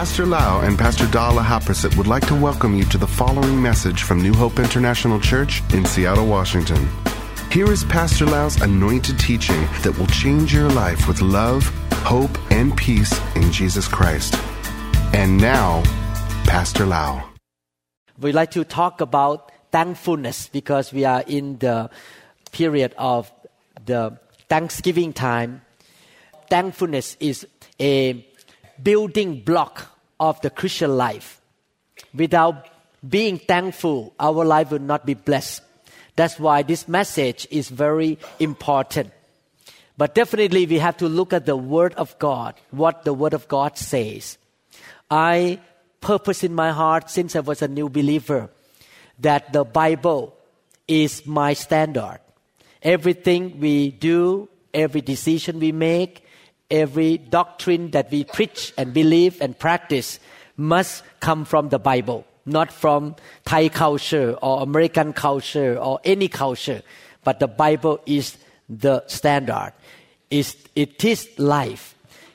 Pastor Lau and Pastor Dala Haprasit would like to welcome you to the following message from New Hope International Church in Seattle, Washington. Here is Pastor Lau's anointed teaching that will change your life with love, hope, and peace in Jesus Christ. And now, Pastor Lau. We'd like to talk about thankfulness because we are in the period of the Thanksgiving time. Thankfulness is a building block of the Christian life. Without being thankful, our life will not be blessed. That's why this message is very important. But definitely, we have to look at the Word of God, what the Word of God says. I purpose in my heart since I was a new believer that the Bible is my standard. Everything we do, every decision we make, every doctrine that we preach and believe and practice must come from the Bible, not from Thai culture or American culture or any culture. But the Bible is the standard. It's, it is life.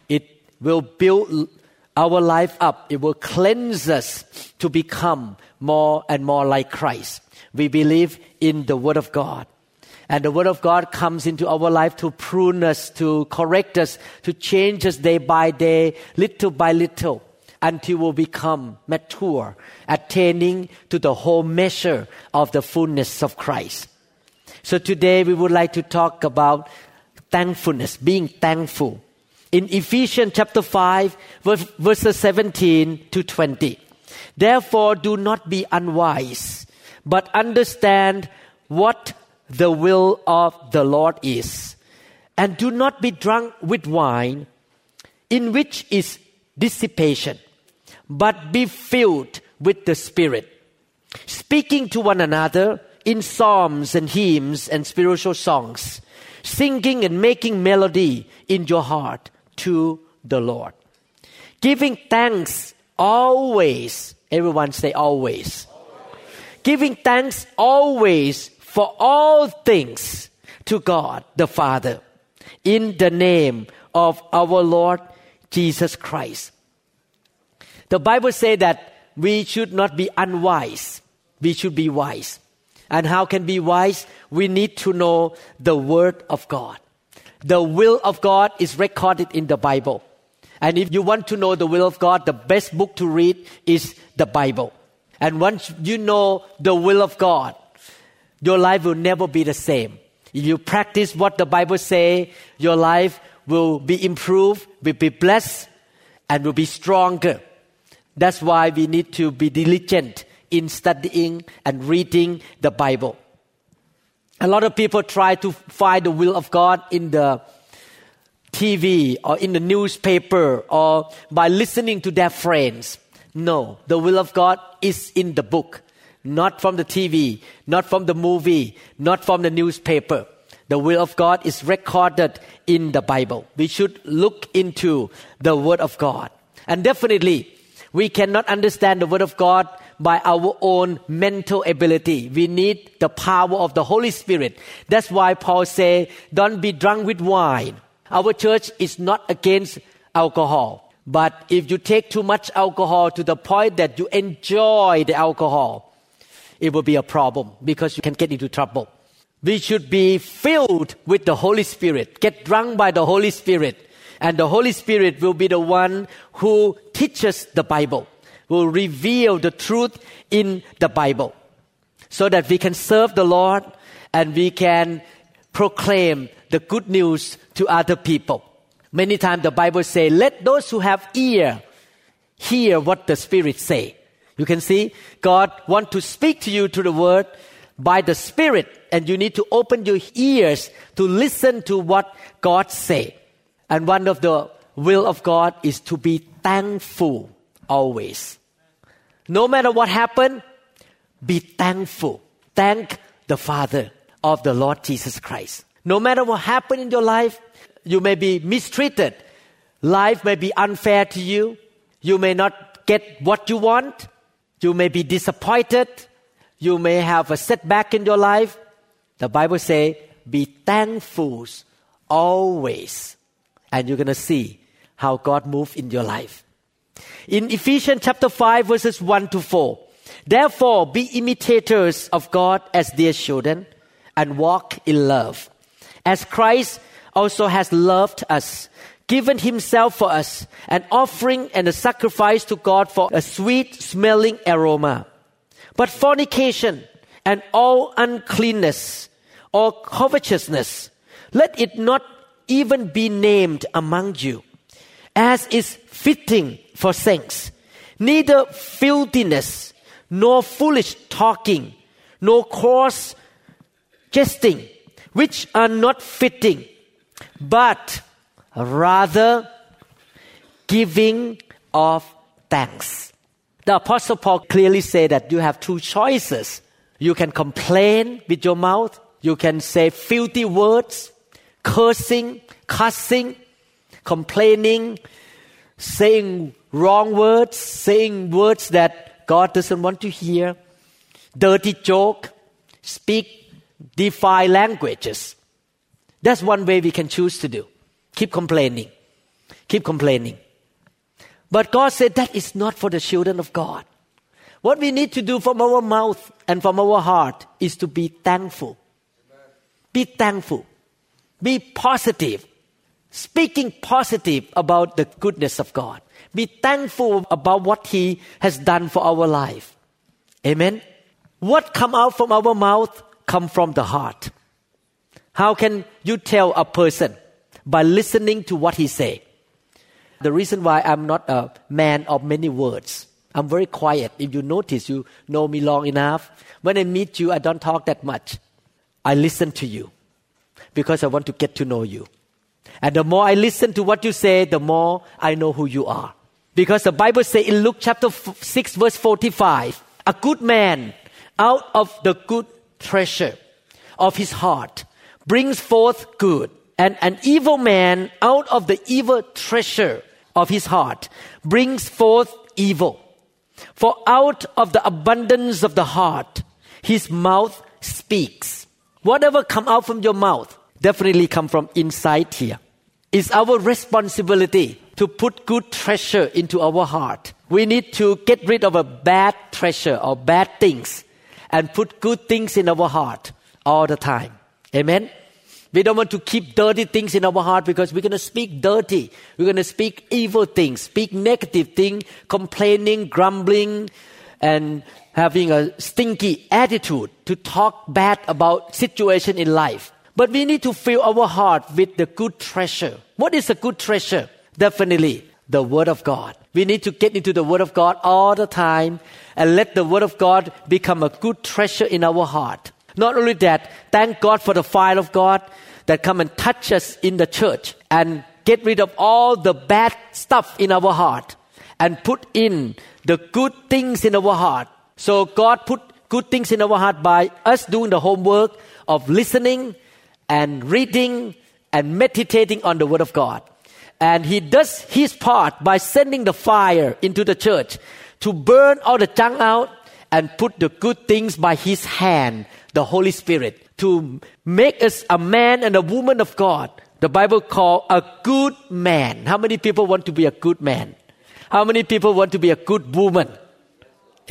It will build our life up. It will cleanse us to become more and more like Christ. We believe in the Word of God. And the Word of God comes into our life to prune us, to correct us, to change us day by day, little by little, until we become mature, attaining to the whole measure of the fullness of Christ. So today we would like to talk about thankfulness, being thankful. In Ephesians chapter 5, verses 17 to 20. Therefore, do not be unwise, but understand what the will of the Lord is. And do not be drunk with wine, in which is dissipation, but be filled with the Spirit, speaking to one another in psalms and hymns and spiritual songs, singing and making melody in your heart to the Lord. Giving thanks always, everyone say always. always. Giving thanks always for all things to God the Father in the name of our Lord Jesus Christ. The Bible says that we should not be unwise. We should be wise. And how can we be wise? We need to know the Word of God. The will of God is recorded in the Bible. And if you want to know the will of God, the best book to read is the Bible. And once you know the will of God, your life will never be the same. If you practice what the Bible say, your life will be improved, will be blessed, and will be stronger. That's why we need to be diligent in studying and reading the Bible. A lot of people try to find the will of God in the TV or in the newspaper or by listening to their friends. No, the will of God is in the book not from the TV, not from the movie, not from the newspaper. The will of God is recorded in the Bible. We should look into the Word of God. And definitely, we cannot understand the Word of God by our own mental ability. We need the power of the Holy Spirit. That's why Paul say, don't be drunk with wine. Our church is not against alcohol. But if you take too much alcohol to the point that you enjoy the alcohol, it will be a problem because you can get into trouble. We should be filled with the Holy Spirit, get drunk by the Holy Spirit, and the Holy Spirit will be the one who teaches the Bible, will reveal the truth in the Bible, so that we can serve the Lord and we can proclaim the good news to other people. Many times the Bible says, let those who have ear hear what the Spirit say. You can see God want to speak to you through the word by the Spirit, and you need to open your ears to listen to what God say. And one of the will of God is to be thankful always. No matter what happened, be thankful. Thank the Father of the Lord Jesus Christ. No matter what happened in your life, you may be mistreated. Life may be unfair to you. You may not get what you want. You may be disappointed. You may have a setback in your life. The Bible says, be thankful always. And you're going to see how God moves in your life. In Ephesians chapter 5 verses 1 to 4, therefore be imitators of God as dear children and walk in love. As Christ also has loved us, given himself for us, an offering and a sacrifice to God for a sweet smelling aroma. But fornication and all uncleanness or covetousness, let it not even be named among you, as is fitting for saints. Neither filthiness, nor foolish talking, nor coarse jesting, which are not fitting, but rather giving of thanks. The Apostle Paul clearly said that you have two choices. You can complain with your mouth, you can say filthy words, cursing, cussing, complaining, saying wrong words, saying words that God doesn't want to hear, dirty joke, speak defy languages. That's one way we can choose to do. Keep complaining. Keep complaining. But God said that is not for the children of God. What we need to do from our mouth and from our heart is to be thankful. Be thankful. Be positive. Speaking positive about the goodness of God. Be thankful about what He has done for our life. Amen. What come out from our mouth come from the heart. How can you tell a person by listening to what he say? The reason why I'm not a man of many words. I'm very quiet. If you notice, you know me long enough. When I meet you, I don't talk that much. I listen to you because I want to get to know you. And the more I listen to what you say, the more I know who you are. Because the Bible says in Luke chapter 6 verse 45, a good man out of the good treasure of his heart brings forth good, and an evil man out of the evil treasure of his heart brings forth evil. For out of the abundance of the heart, his mouth speaks. Whatever come out from your mouth definitely come from inside here. It's our responsibility to put good treasure into our heart. We need to get rid of a bad treasure or bad things and put good things in our heart all the time. Amen. We don't want to keep dirty things in our heart because we're going to speak dirty. We're going to speak evil things, speak negative things, complaining, grumbling, and having a stinky attitude to talk bad about situation in life. But we need to fill our heart with the good treasure. What is a good treasure? Definitely the Word of God. We need to get into the Word of God all the time and let the Word of God become a good treasure in our heart. Not only that, thank God for the fire of God that come and touch us in the church and get rid of all the bad stuff in our heart and put in the good things in our heart. So God put good things in our heart by us doing the homework of listening and reading and meditating on the Word of God. And He does His part by sending the fire into the church to burn all the junk out and put the good things by His hand, the Holy Spirit, to make us a man and a woman of God. The Bible call a good man. How many people want to be a good man? How many people want to be a good woman?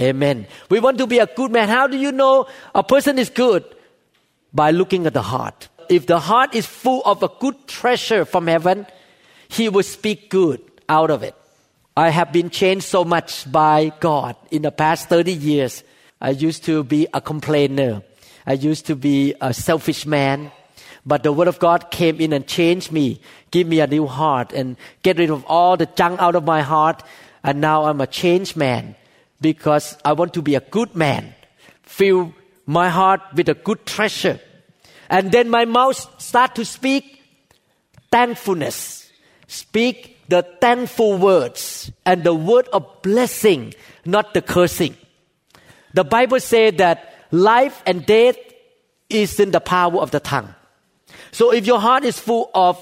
Amen. We want to be a good man. How do you know a person is good? By looking at the heart. If the heart is full of a good treasure from heaven, he will speak good out of it. I have been changed so much by God in the past 30 years. I used to be a complainer. I used to be a selfish man. But the Word of God came in and changed me, give me a new heart, and get rid of all the junk out of my heart. And now I'm a changed man because I want to be a good man. Fill my heart with a good treasure. And then my mouth start to speak thankfulness. Speak the thankful words and the word of blessing, not the cursing. The Bible says that life and death is in the power of the tongue. So if your heart is full of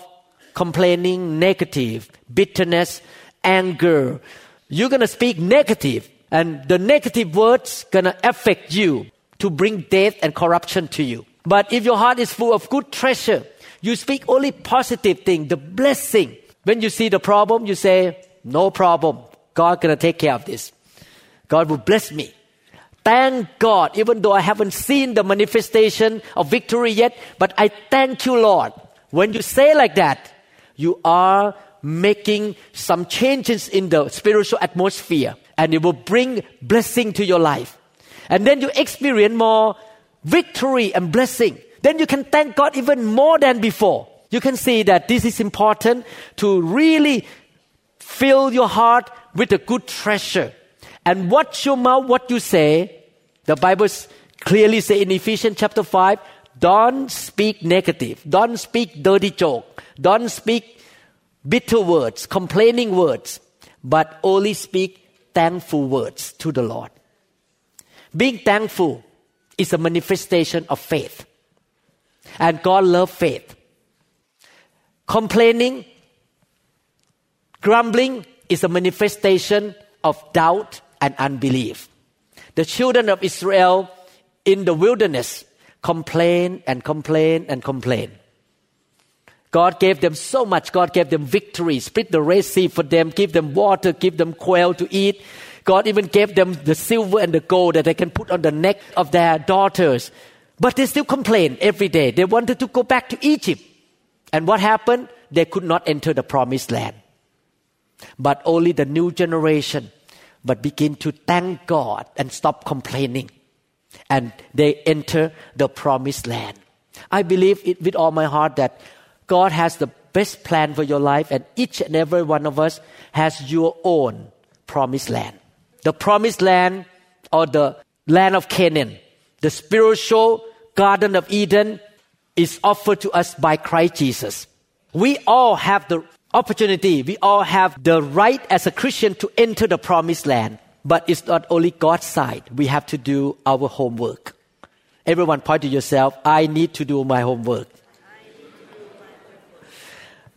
complaining, negative, bitterness, anger, you're gonna speak negative, and the negative words gonna affect you to bring death and corruption to you. But if your heart is full of good treasure, you speak only positive thing, the blessing, when you see the problem, you say, no problem. God gonna take care of this. God will bless me. Thank God, even though I haven't seen the manifestation of victory yet, but I thank you, Lord. When you say like that, you are making some changes in the spiritual atmosphere and it will bring blessing to your life. And then you experience more victory and blessing. Then you can thank God even more than before. You can see that this is important to really fill your heart with a good treasure. And watch your mouth, what you say. The Bible clearly say in Ephesians chapter 5, don't speak negative. Don't speak dirty joke. Don't speak bitter words, complaining words, but only speak thankful words to the Lord. Being thankful is a manifestation of faith. And God loves faith. Complaining, grumbling is a manifestation of doubt and unbelief. The children of Israel in the wilderness complain and complain and complain. God gave them so much. God gave them victory, split the Red Sea for them, give them water, give them quail to eat. God even gave them the silver and the gold that they can put on the neck of their daughters. But they still complain every day. They wanted to go back to Egypt. And what happened? They could not enter the promised land. But only the new generation but begin to thank God and stop complaining. And they enter the promised land. I believe it with all my heart that God has the best plan for your life, and each and every one of us has your own promised land. The promised land or the land of Canaan, the spiritual Garden of Eden, is offered to us by Christ Jesus. We all have the opportunity, we all have the right as a Christian to enter the promised land. But it's not only God's side, we have to do our homework. Everyone point to yourself, I need to do my homework.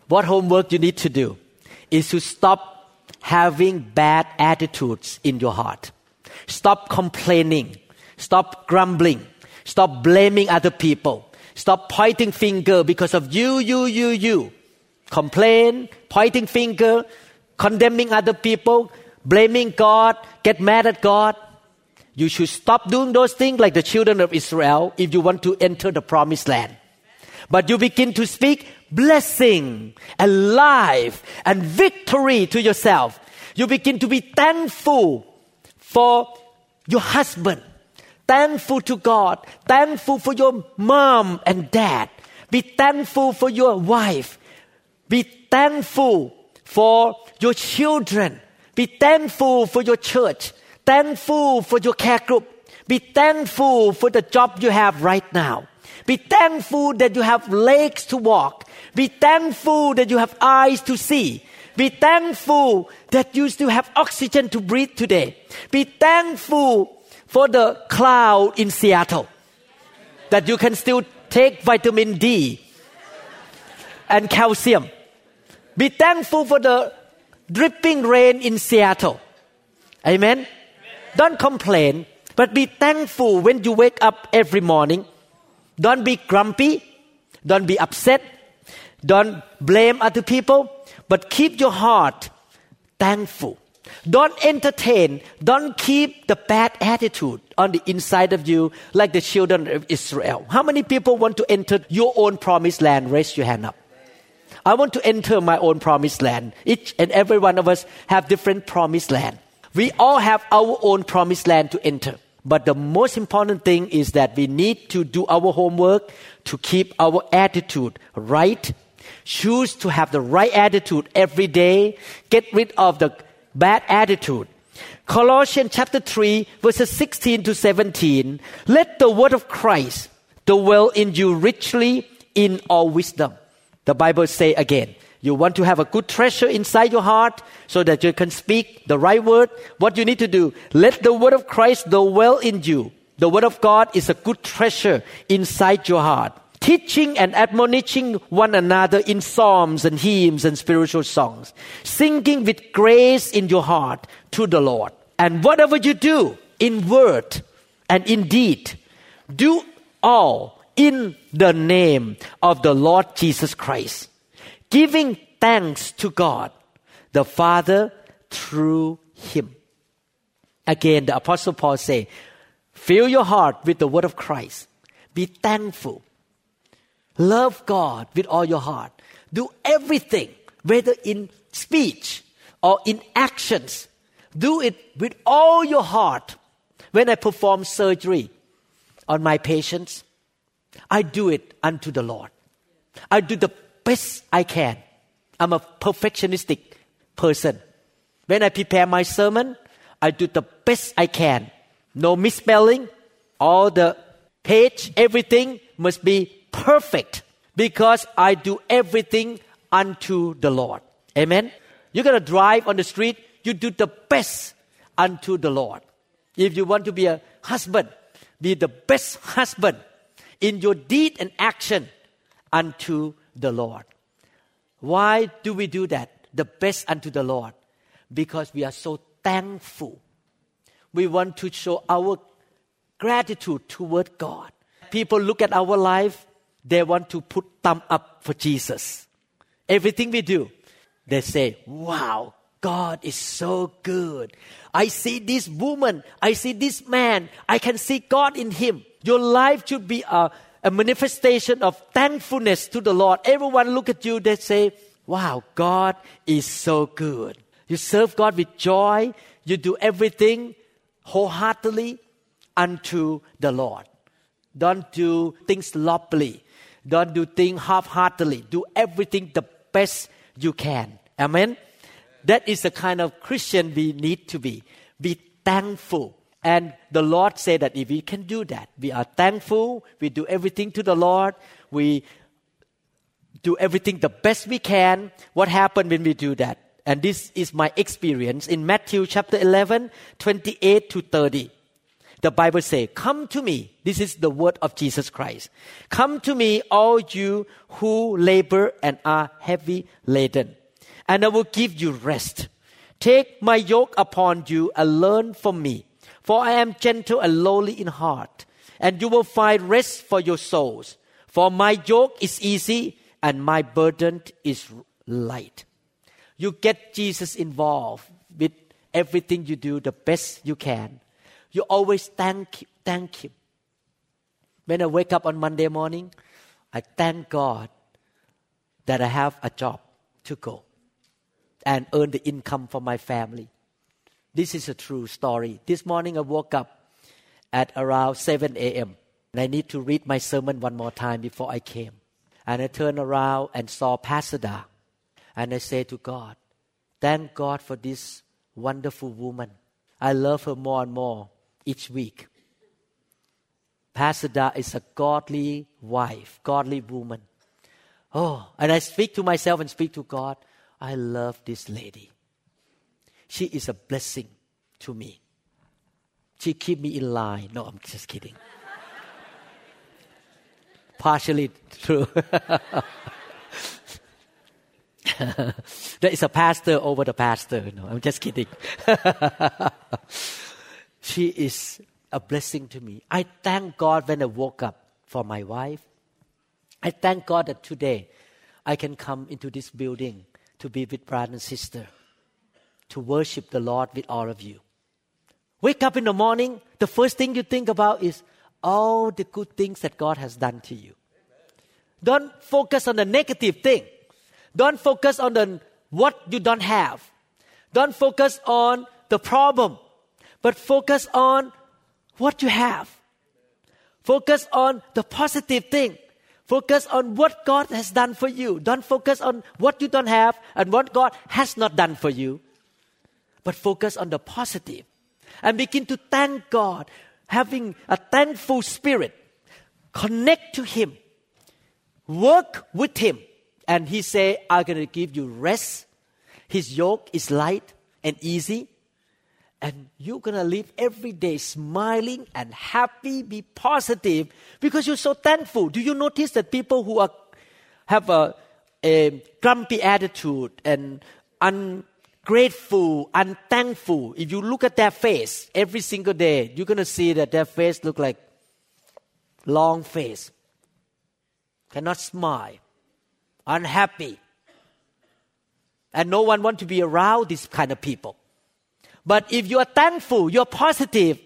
What homework you need to do is to stop having bad attitudes in your heart. Stop complaining. Stop grumbling. Stop blaming other people. Stop pointing finger because of you, you, you, you. Complain, pointing finger, condemning other people, blaming God, get mad at God. You should stop doing those things like the children of Israel if you want to enter the promised land. But you begin to speak blessing and life and victory to yourself. You begin to be thankful for your husband, thankful to God, thankful for your mom and dad. Be thankful for your wife. Be thankful for your children. Be thankful for your church. Thankful for your care group. Be thankful for the job you have right now. Be thankful that you have legs to walk. Be thankful that you have eyes to see. Be thankful that you still have oxygen to breathe today. Be thankful for the cloud in Seattle. That you can still take vitamin D and calcium. Be thankful for the dripping rain in Seattle. Amen. Don't complain, but be thankful when you wake up every morning don't be grumpy. Don't be upset. Don't blame other people, but keep your heart thankful. Don't entertain, don't keep the bad attitude on the inside of you like the children of Israel. How many people want to enter your own promised land? Raise your hand up. I want to enter my own promised land. Each and every one of us have different promised land. We all have our own promised land to enter. But the most important thing is that we need to do our homework to keep our attitude right. Choose to have the right attitude every day. Get rid of the bad attitude. Colossians chapter 3 verses 16 to 17. Let the word of Christ dwell in you richly in all wisdom. The Bible say again, you want to have a good treasure inside your heart so that you can speak the right word. What you need to do, let the word of Christ dwell in you. The word of God is a good treasure inside your heart. Teaching and admonishing one another in psalms and hymns and spiritual songs. Singing with grace in your heart to the Lord. And whatever you do in word and in deed, do all in the name of the Lord Jesus Christ giving thanks to God the Father through Him. Again, the Apostle Paul say, fill your heart with the word of Christ. Be thankful. Love God with all your heart. Do everything, whether in speech or in actions. Do it with all your heart. When I perform surgery on my patients, I do it unto the Lord. I do the best I can. I'm a perfectionistic person. When I prepare my sermon, I do the best I can. No misspelling. All the page, everything must be perfect because I do everything unto the Lord. Amen. You're going to drive on the street, you do the best unto the Lord. If you want to be a husband, be the best husband in your deed and action unto the Lord. Why do we do that? The best unto the Lord. Because we are so thankful. We want to show our gratitude toward God. People look at our life, they want to put thumb up for Jesus. Everything we do, they say, wow, God is so good. I see this woman, I see this man, I can see God in him. Your life should be a, a manifestation of thankfulness to the Lord. Everyone look at you, they say, wow, God is so good. You serve God with joy, you do everything wholeheartedly unto the Lord. Don't do things sloppily. Don't do things half-heartedly. Do everything the best you can. Amen. That is the kind of Christian we need to be. Be thankful. And the Lord said that if we can do that, we are thankful, we do everything to the Lord, we do everything the best we can. What happened when we do that? And this is my experience in Matthew chapter 11, 28 to 30. The Bible says, Come to me. This is the word of Jesus Christ. Come to me, all you who labor and are heavy laden, and I will give you rest. Take my yoke upon you and learn from me, for I am gentle and lowly in heart, and you will find rest for your souls. For my yoke is easy and my burden is light. You get Jesus involved with everything you do the best you can. You always thank, thank Him. When I wake up on Monday morning, I thank God that I have a job to go and earn the income for my family. This is a true story. This morning I woke up at around 7 a.m. and I need to read my sermon one more time before I came. And I turned around and saw Pastor Da. And I say to God, thank God for this wonderful woman. I love her more and more each week. Pastor Da is a godly wife, godly woman. Oh, and I speak to myself and speak to God. I love this lady. She is a blessing to me. She keep me in line. No, I'm just kidding. Partially true. there is a pastor over the pastor. No, I'm just kidding. she is a blessing to me. I thank God when I woke up for my wife. I thank God that today I can come into this building to be with brother and sister, to worship the Lord with all of you. Wake up in the morning, the first thing you think about is all the good things that God has done to you. Don't focus on the negative thing. Don't focus on the what you don't have. Don't focus on the problem, but focus on what you have. Focus on the positive thing. Focus on what God has done for you. Don't focus on what you don't have and what God has not done for you. But focus on the positive and begin to thank God, having a thankful spirit. Connect to Him. Work with Him and he say, I'm to give you rest. His yoke is light and easy. And you're to live every day smiling and happy, be positive because you're so thankful. Do you notice that people who are, have a, a grumpy attitude and ungrateful, unthankful, if you look at their face every single day, you're going to see that their face look like long face, cannot smile unhappy. And no one want to be around this kind of people. But if you are thankful, you're positive,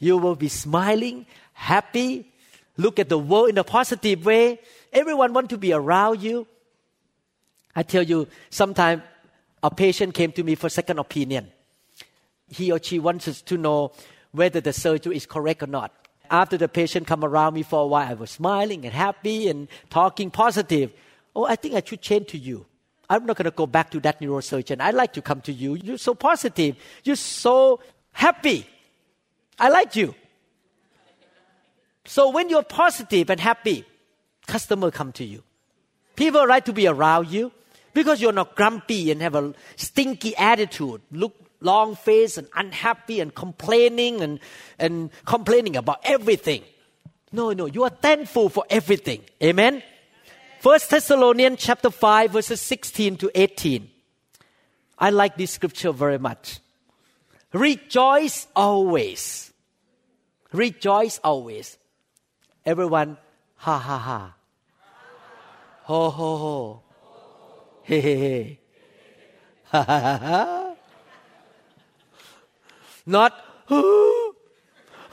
you will be smiling, happy, look at the world in a positive way. Everyone want to be around you. I tell you, sometimes a patient came to me for second opinion. He or she wants to know whether the surgery is correct or not. After the patient come around me for a while, I was smiling and happy and talking positive. Oh, I think I should change to you. I'm not going to go back to that neurosurgeon. I like to come to you. You're so positive. You're so happy. I like you. So when you're positive and happy, customer come to you. People like to be around you because you're not grumpy and have a stinky attitude. Look long face and unhappy and complaining and, and complaining about everything. No, no, you are thankful for everything. Amen. First Thessalonians chapter 5 verses 16 to 18. I like this scripture very much. Rejoice always. Rejoice always. Everyone, ha ha ha. Ho ho ho. Hey. Ha ha ha ha. Not, oh,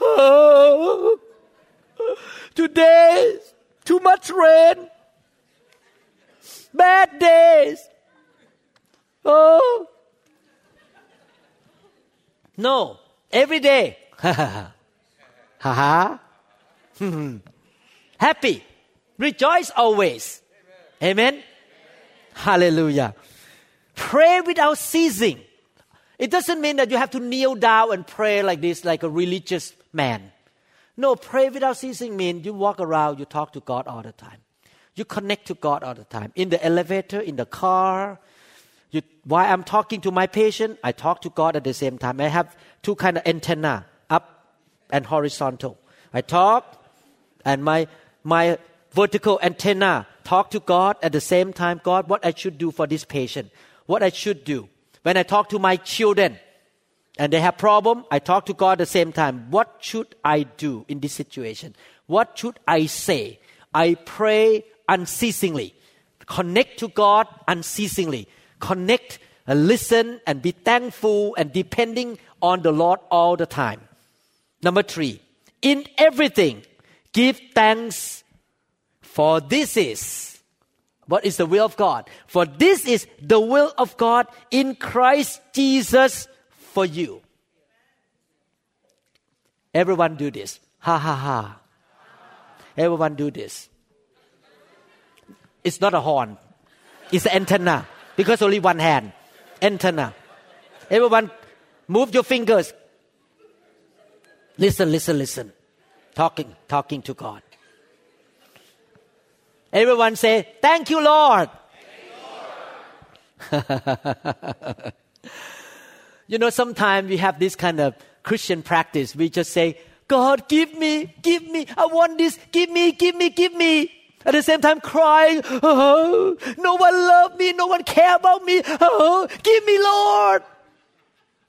oh, today, too much rain. Bad days. Oh. No, every day. Ha ha. Happy. Rejoice always. Amen. Amen. Hallelujah. Pray without ceasing. It doesn't mean that you have to kneel down and pray like this, like a religious man. No, pray without ceasing means you walk around, you talk to God all the time. You connect to God all the time. In the elevator, in the car. You, while I'm talking to my patient, I talk to God at the same time. I have two kind of antenna, up and horizontal. I talk, and my my vertical antenna talk to God at the same time. God, what I should do for this patient, what I should do. When I talk to my children and they have problem, I talk to God at the same time. What should I do in this situation? What should I say? I pray unceasingly. Connect to God unceasingly. Connect and listen and be thankful and depending on the Lord all the time. Number three, in everything, give thanks for this is what is the will of God? For this is the will of God in Christ Jesus for you. Everyone do this. Ha ha ha. Everyone do this. It's not a horn. It's an antenna because only one hand. Antenna. Everyone move your fingers. Listen, listen, listen. Talking, talking to God. Everyone say, Thank you, Lord. You know, sometimes we have this kind of Christian practice. We just say, God, give me, give me, I want this, give me, give me, give me. At the same time, crying, oh, no one love me, no one care about me, oh, give me, Lord.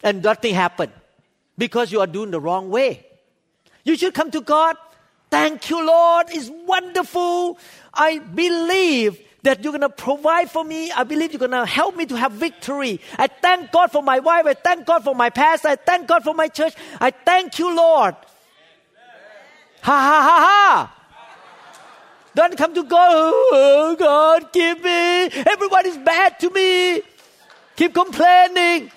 And nothing happened because you are doing the wrong way. You should come to God Thank you, Lord. It's wonderful. I believe that you're going to provide for me. I believe you're going to help me to have victory. I thank God for my wife. I thank God for my pastor. I thank God for my church. I thank you, Lord. Ha ha ha ha. Don't come to God. Oh, God, give me. Everybody's bad to me. Keep complaining.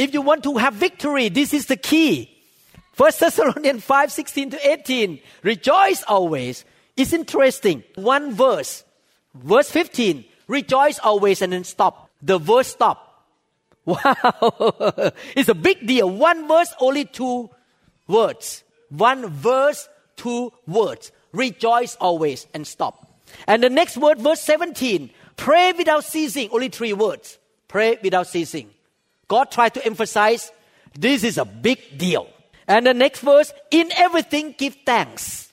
If you want to have victory, this is the key. First Thessalonians 5, 16 to 18. Rejoice always. It's interesting. One verse. Verse 15. Rejoice always and then stop. The verse stop. Wow. it's a big deal. One verse, only two words. One verse, two words. Rejoice always and stop. And the next word, verse 17. Pray without ceasing. Only three words. Pray without ceasing. God tried to emphasize this is a big deal. And the next verse, in everything give thanks.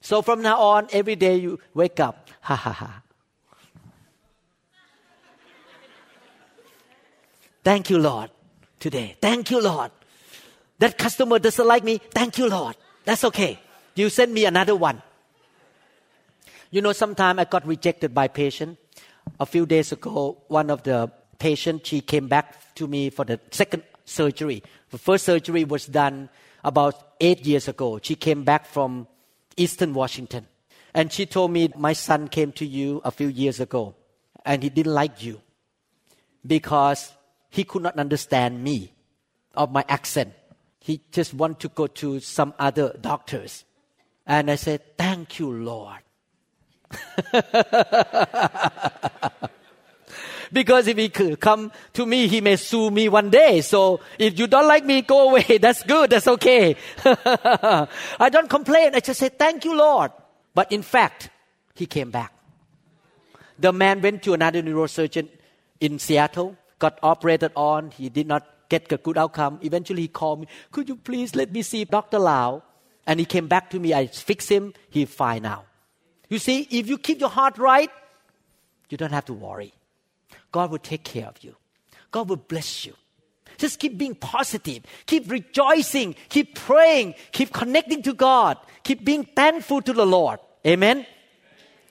So from now on, every day you wake up, ha ha ha. Thank you, Lord, today. Thank you, Lord. That customer doesn't like me. Thank you, Lord. That's okay. You send me another one. You know, sometimes I got rejected by patient. A few days ago, one of the patient she came back to me for the second surgery. The first surgery was done about eight years ago. She came back from Eastern Washington. And she told me, My son came to you a few years ago and he didn't like you because he could not understand me of my accent. He just wanted to go to some other doctors. And I said, Thank you, Lord. because if he could come to me, he may sue me one day. So if you don't like me, go away. That's good. That's okay. I don't complain. I just say, thank you, Lord. But in fact, he came back. The man went to another neurosurgeon in Seattle, got operated on. He did not get a good outcome. Eventually, he called me, Could you please let me see Dr. Lau? And he came back to me. I fixed him. He's fine now. You see, if you keep your heart right, you don't have to worry. God will take care of you. God will bless you. Just keep being positive. Keep rejoicing. Keep praying. Keep connecting to God. Keep being thankful to the Lord. Amen.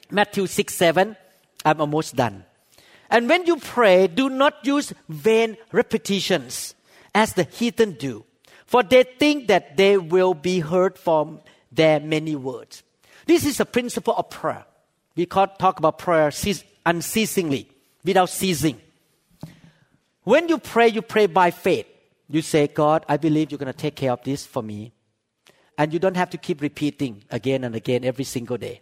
Matthew 6 7. I'm almost done. And when you pray, do not use vain repetitions as the heathen do, for they think that they will be heard from their many words. This is a principle of prayer. We can't talk about prayer unceasingly, without ceasing. When you pray, you pray by faith. You say, God, I believe you're going to take care of this for me. And you don't have to keep repeating again and again every single day.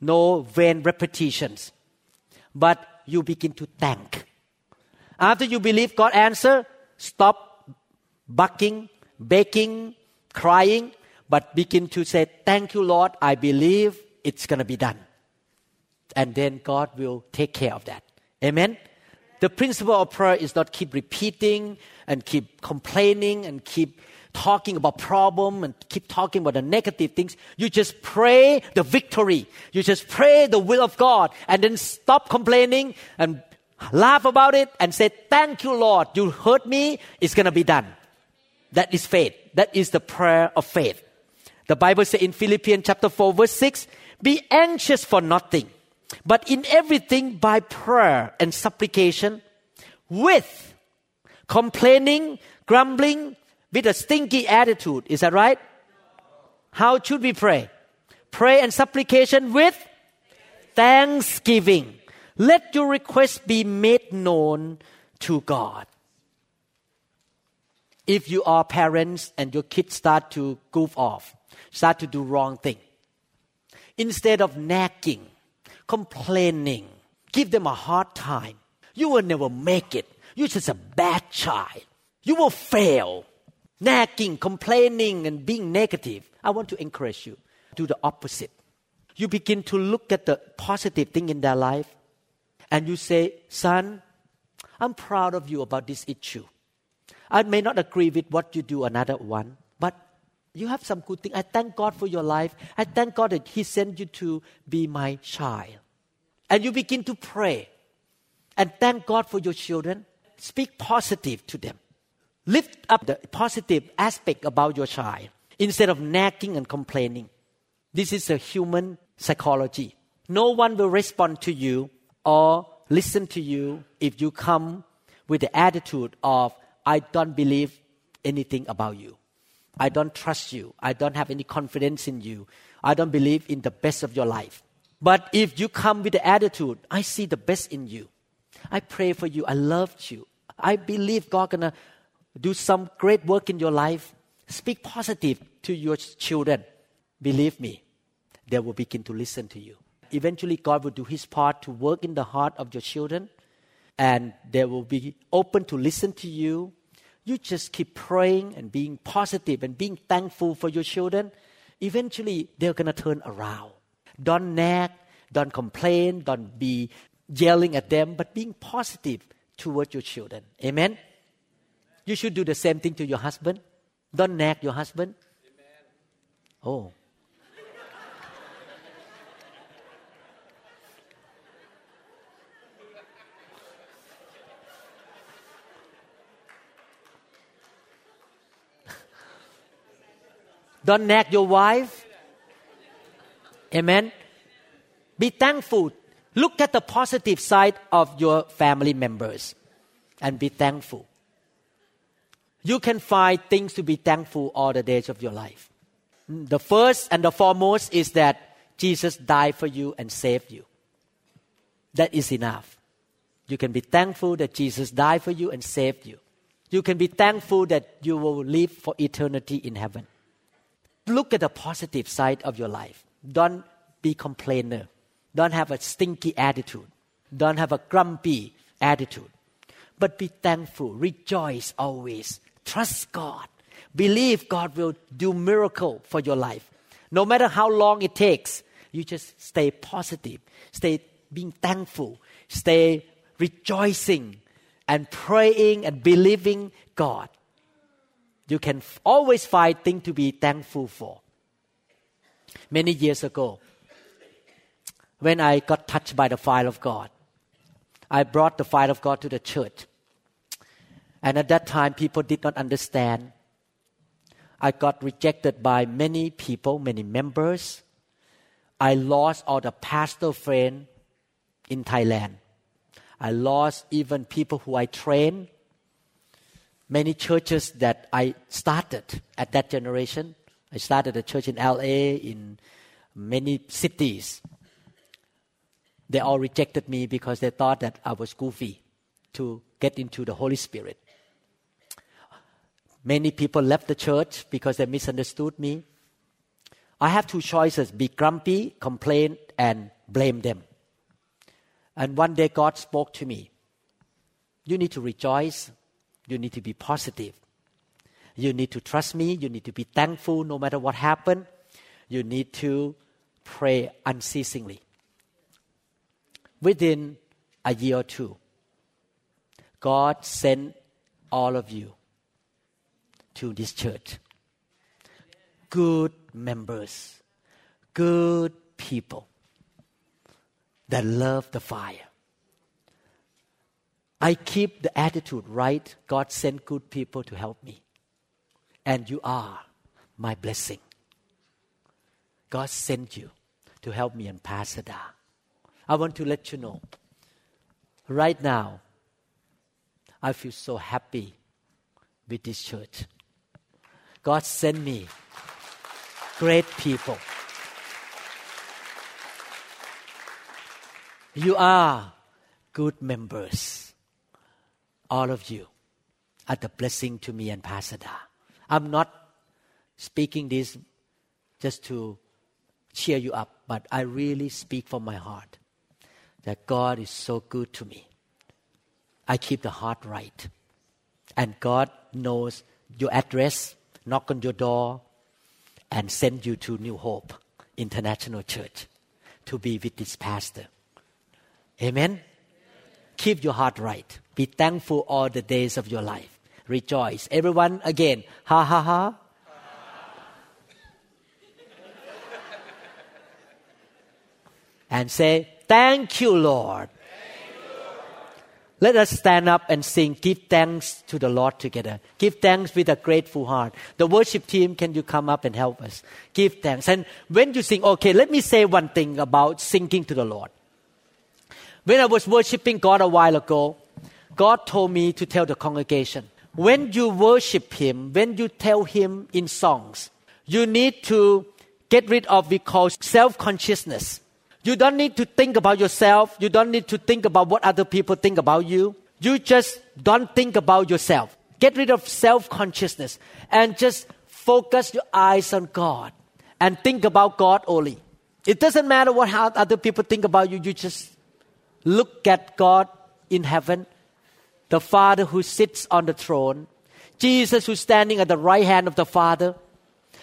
No vain repetitions. But you begin to thank. After you believe God answer, stop bucking, begging, crying, but begin to say, Thank you, Lord. I believe it's going to be done. And then God will take care of that. Amen. The principle of prayer is not keep repeating and keep complaining and keep talking about problem and keep talking about the negative things. You just pray the victory. You just pray the will of God and then stop complaining and laugh about it and say, thank you, Lord. You heard me. It's going to be done. That is faith. That is the prayer of faith. The Bible says in Philippians chapter 4 verse 6, be anxious for nothing, but in everything by prayer and supplication with complaining, grumbling, with a stinky attitude. Is that right? How should we pray? Pray and supplication with thanksgiving. Let your request be made known to God. If you are parents and your kids start to goof off, start to do wrong thing, instead of nagging, complaining, give them a hard time, you will never make it. You're just a bad child. You will fail nagging, complaining, and being negative, I want to encourage you. Do the opposite. You begin to look at the positive thing in their life, and you say, Son, I'm proud of you about this issue. I may not agree with what you do, another one, you have some good thing. I thank God for your life. I thank God that He sent you to be my child. And you begin to pray and thank God for your children. Speak positive to them. Lift up the positive aspect about your child instead of nagging and complaining. This is a human psychology. No one will respond to you or listen to you if you come with the attitude of, I don't believe anything about you. I don't trust you. I don't have any confidence in you. I don't believe in the best of your life. But if you come with the attitude, I see the best in you. I pray for you. I love you. I believe God gonna do some great work in your life, speak positive to your children. Believe me, they will begin to listen to you. Eventually, God will do His part to work in the heart of your children, and they will be open to listen to you. You just keep praying and being positive and being thankful for your children. Eventually, they're going to turn around. Don't nag, don't complain, don't be yelling at them, but being positive toward your children. Amen. You should do the same thing to your husband. Don't nag your husband. Amen. Oh. Don't nag your wife. Amen. Be thankful. Look at the positive side of your family members and be thankful. You can find things to be thankful all the days of your life. The first and the foremost is that Jesus died for you and saved you. That is enough. You can be thankful that Jesus died for you and saved you. You can be thankful that you will live for eternity in heaven. Look at the positive side of your life. Don't be complainer. Don't have a stinky attitude. Don't have a grumpy attitude. But be thankful. Rejoice always. Trust God. Believe God will do miracle for your life. No matter how long it takes, you just stay positive. Stay being thankful. Stay rejoicing and praying and believing God. You can always find things to be thankful for. Many years ago, when I got touched by the fire of God, I brought the fire of God to the church. And at that time, people did not understand. I got rejected by many people, many members. I lost all the pastor friends in Thailand. I lost even people who I trained. Many churches that I started at that generation. I started a church in LA, in many cities. They all rejected me because they thought that I was goofy to get into the Holy Spirit. Many people left the church because they misunderstood me. I have two choices be grumpy, complain, and blame them. And one day God spoke to me. You need to rejoice. You need to be positive. You need to trust me. You need to be thankful no matter what happened. You need to pray unceasingly. Within a year or two, God sent all of you to this church. Good members, good people that love the fire. I keep the attitude right. God sent good people to help me. And you are my blessing. God sent you to help me in Pasada. I want to let you know right now, I feel so happy with this church. God sent me great people. You are good members. All of you are the blessing to me and Pasada. I'm not speaking this just to cheer you up, but I really speak from my heart that God is so good to me. I keep the heart right. And God knows your address, knock on your door, and send you to New Hope International Church to be with this pastor. Amen. Keep your heart right. Be thankful all the days of your life. Rejoice. Everyone again. Ha ha ha. and say, Thank you, Lord. Let us stand up and sing, Give thanks to the Lord together. Give thanks with a grateful heart. The worship team, can you come up and help us? Give thanks. And when you sing, okay, let me say one thing about singing to the Lord. When I was worshiping God a while ago, God told me to tell the congregation when you worship Him, when you tell Him in songs, you need to get rid of we call self consciousness. You don't need to think about yourself. You don't need to think about what other people think about you. You just don't think about yourself. Get rid of self consciousness and just focus your eyes on God and think about God only. It doesn't matter what other people think about you. You just look at God in heaven, the Father who sits on the throne, Jesus who's standing at the right hand of the Father,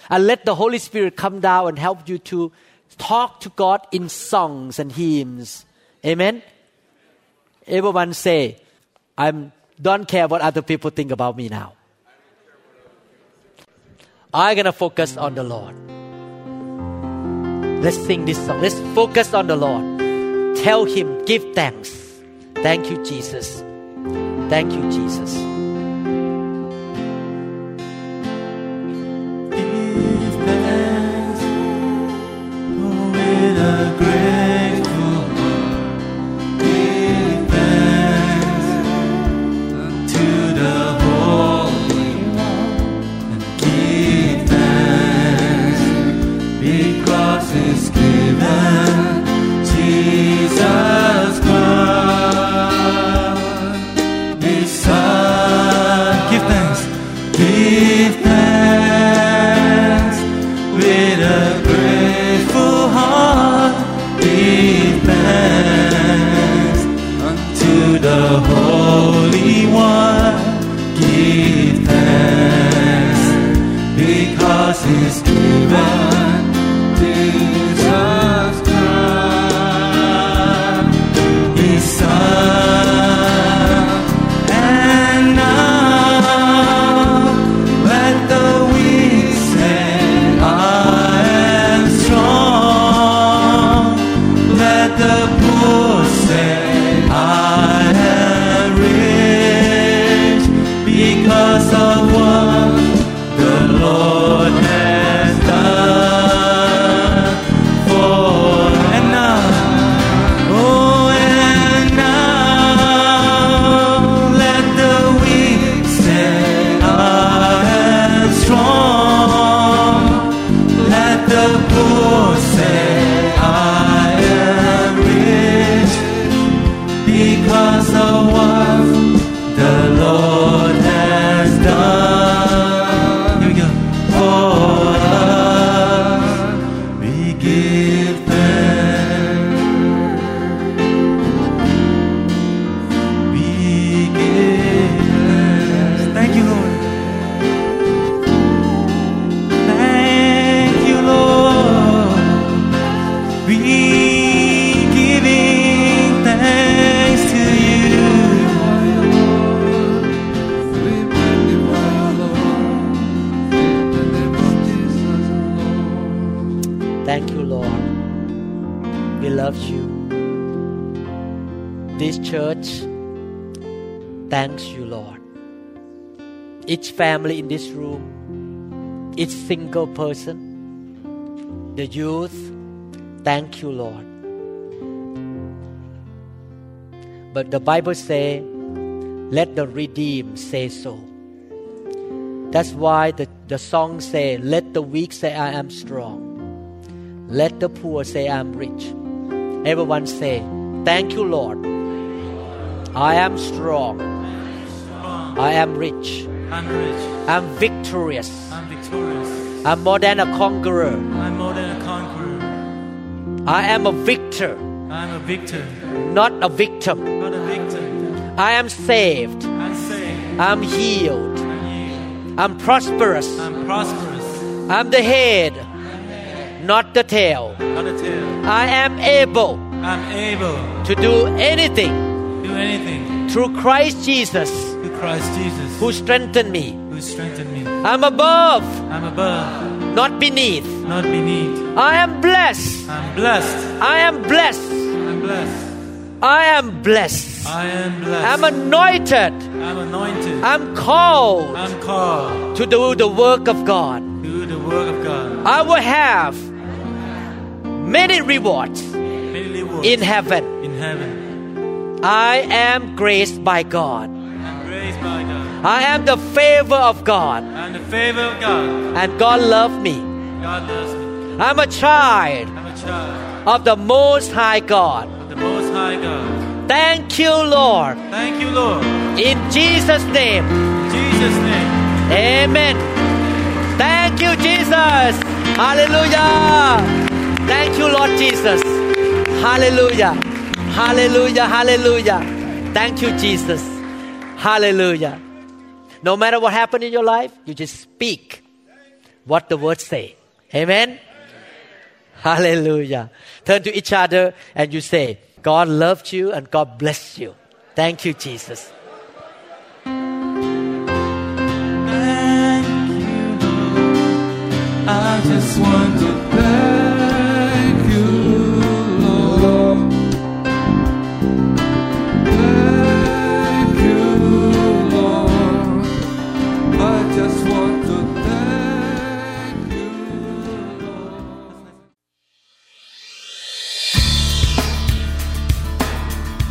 and let the Holy Spirit come down and help you to talk to God in songs and hymns. Amen. Everyone say, I don't care what other people think about me now. I'm gonna focus on the Lord. Let's sing this song. Let's focus on the Lord. Tell Him, give thanks. Thank you, Jesus. Thank you, Jesus. Thank you, Lord. We love you. This church thanks you, Lord. Each family in this room, each single person, the youth, thank you, Lord. But the Bible say, let the redeemed say so. That's why the, the song say, let the weak say I am strong. Let the poor say I'm rich. Everyone say, Thank you, Lord. I am strong. I am rich. I'm rich. I'm victorious. I'm victorious. I'm more than a conqueror. I'm more than a conqueror. I am a victor, I'm a victor, not a victim. not a victim. I am saved. I'm saved. I'm healed. I'm healed. I'm prosperous. I'm prosperous, I'm the head, not the tail. not a tail. I am able I'm able to do anything do anything through Christ Jesus through Christ Jesus, who strengthened me. who strengthened me. I'm above, I'm above, not beneath. not beneath. I am blessed. I'm blessed. I am blessed. I'm blessed. I am blessed. I am blessed. I'm anointed. I'm anointed. I'm called I'm called to do the work of God. to do the work of God. I will have many rewards Many rewards in heaven. in heaven. I am graced by God. I'm praised by God. I am the favor of God. I'm the favor of God. And God loves me. God loves me. I'm a child I'm a child of the Most High God. of the Most High God. Thank you, Lord. Thank you, Lord. In Jesus' name. In Jesus' name. Amen. Thank you, Jesus. Hallelujah. Thank you, Lord Jesus. Hallelujah. Hallelujah. Hallelujah. Thank you, Jesus. Hallelujah. No matter what happened in your life, you just speak what the words say. Amen. Hallelujah. Turn to each other and you say, God loves you and God bless you. Thank you, Jesus. Thank you. I just want to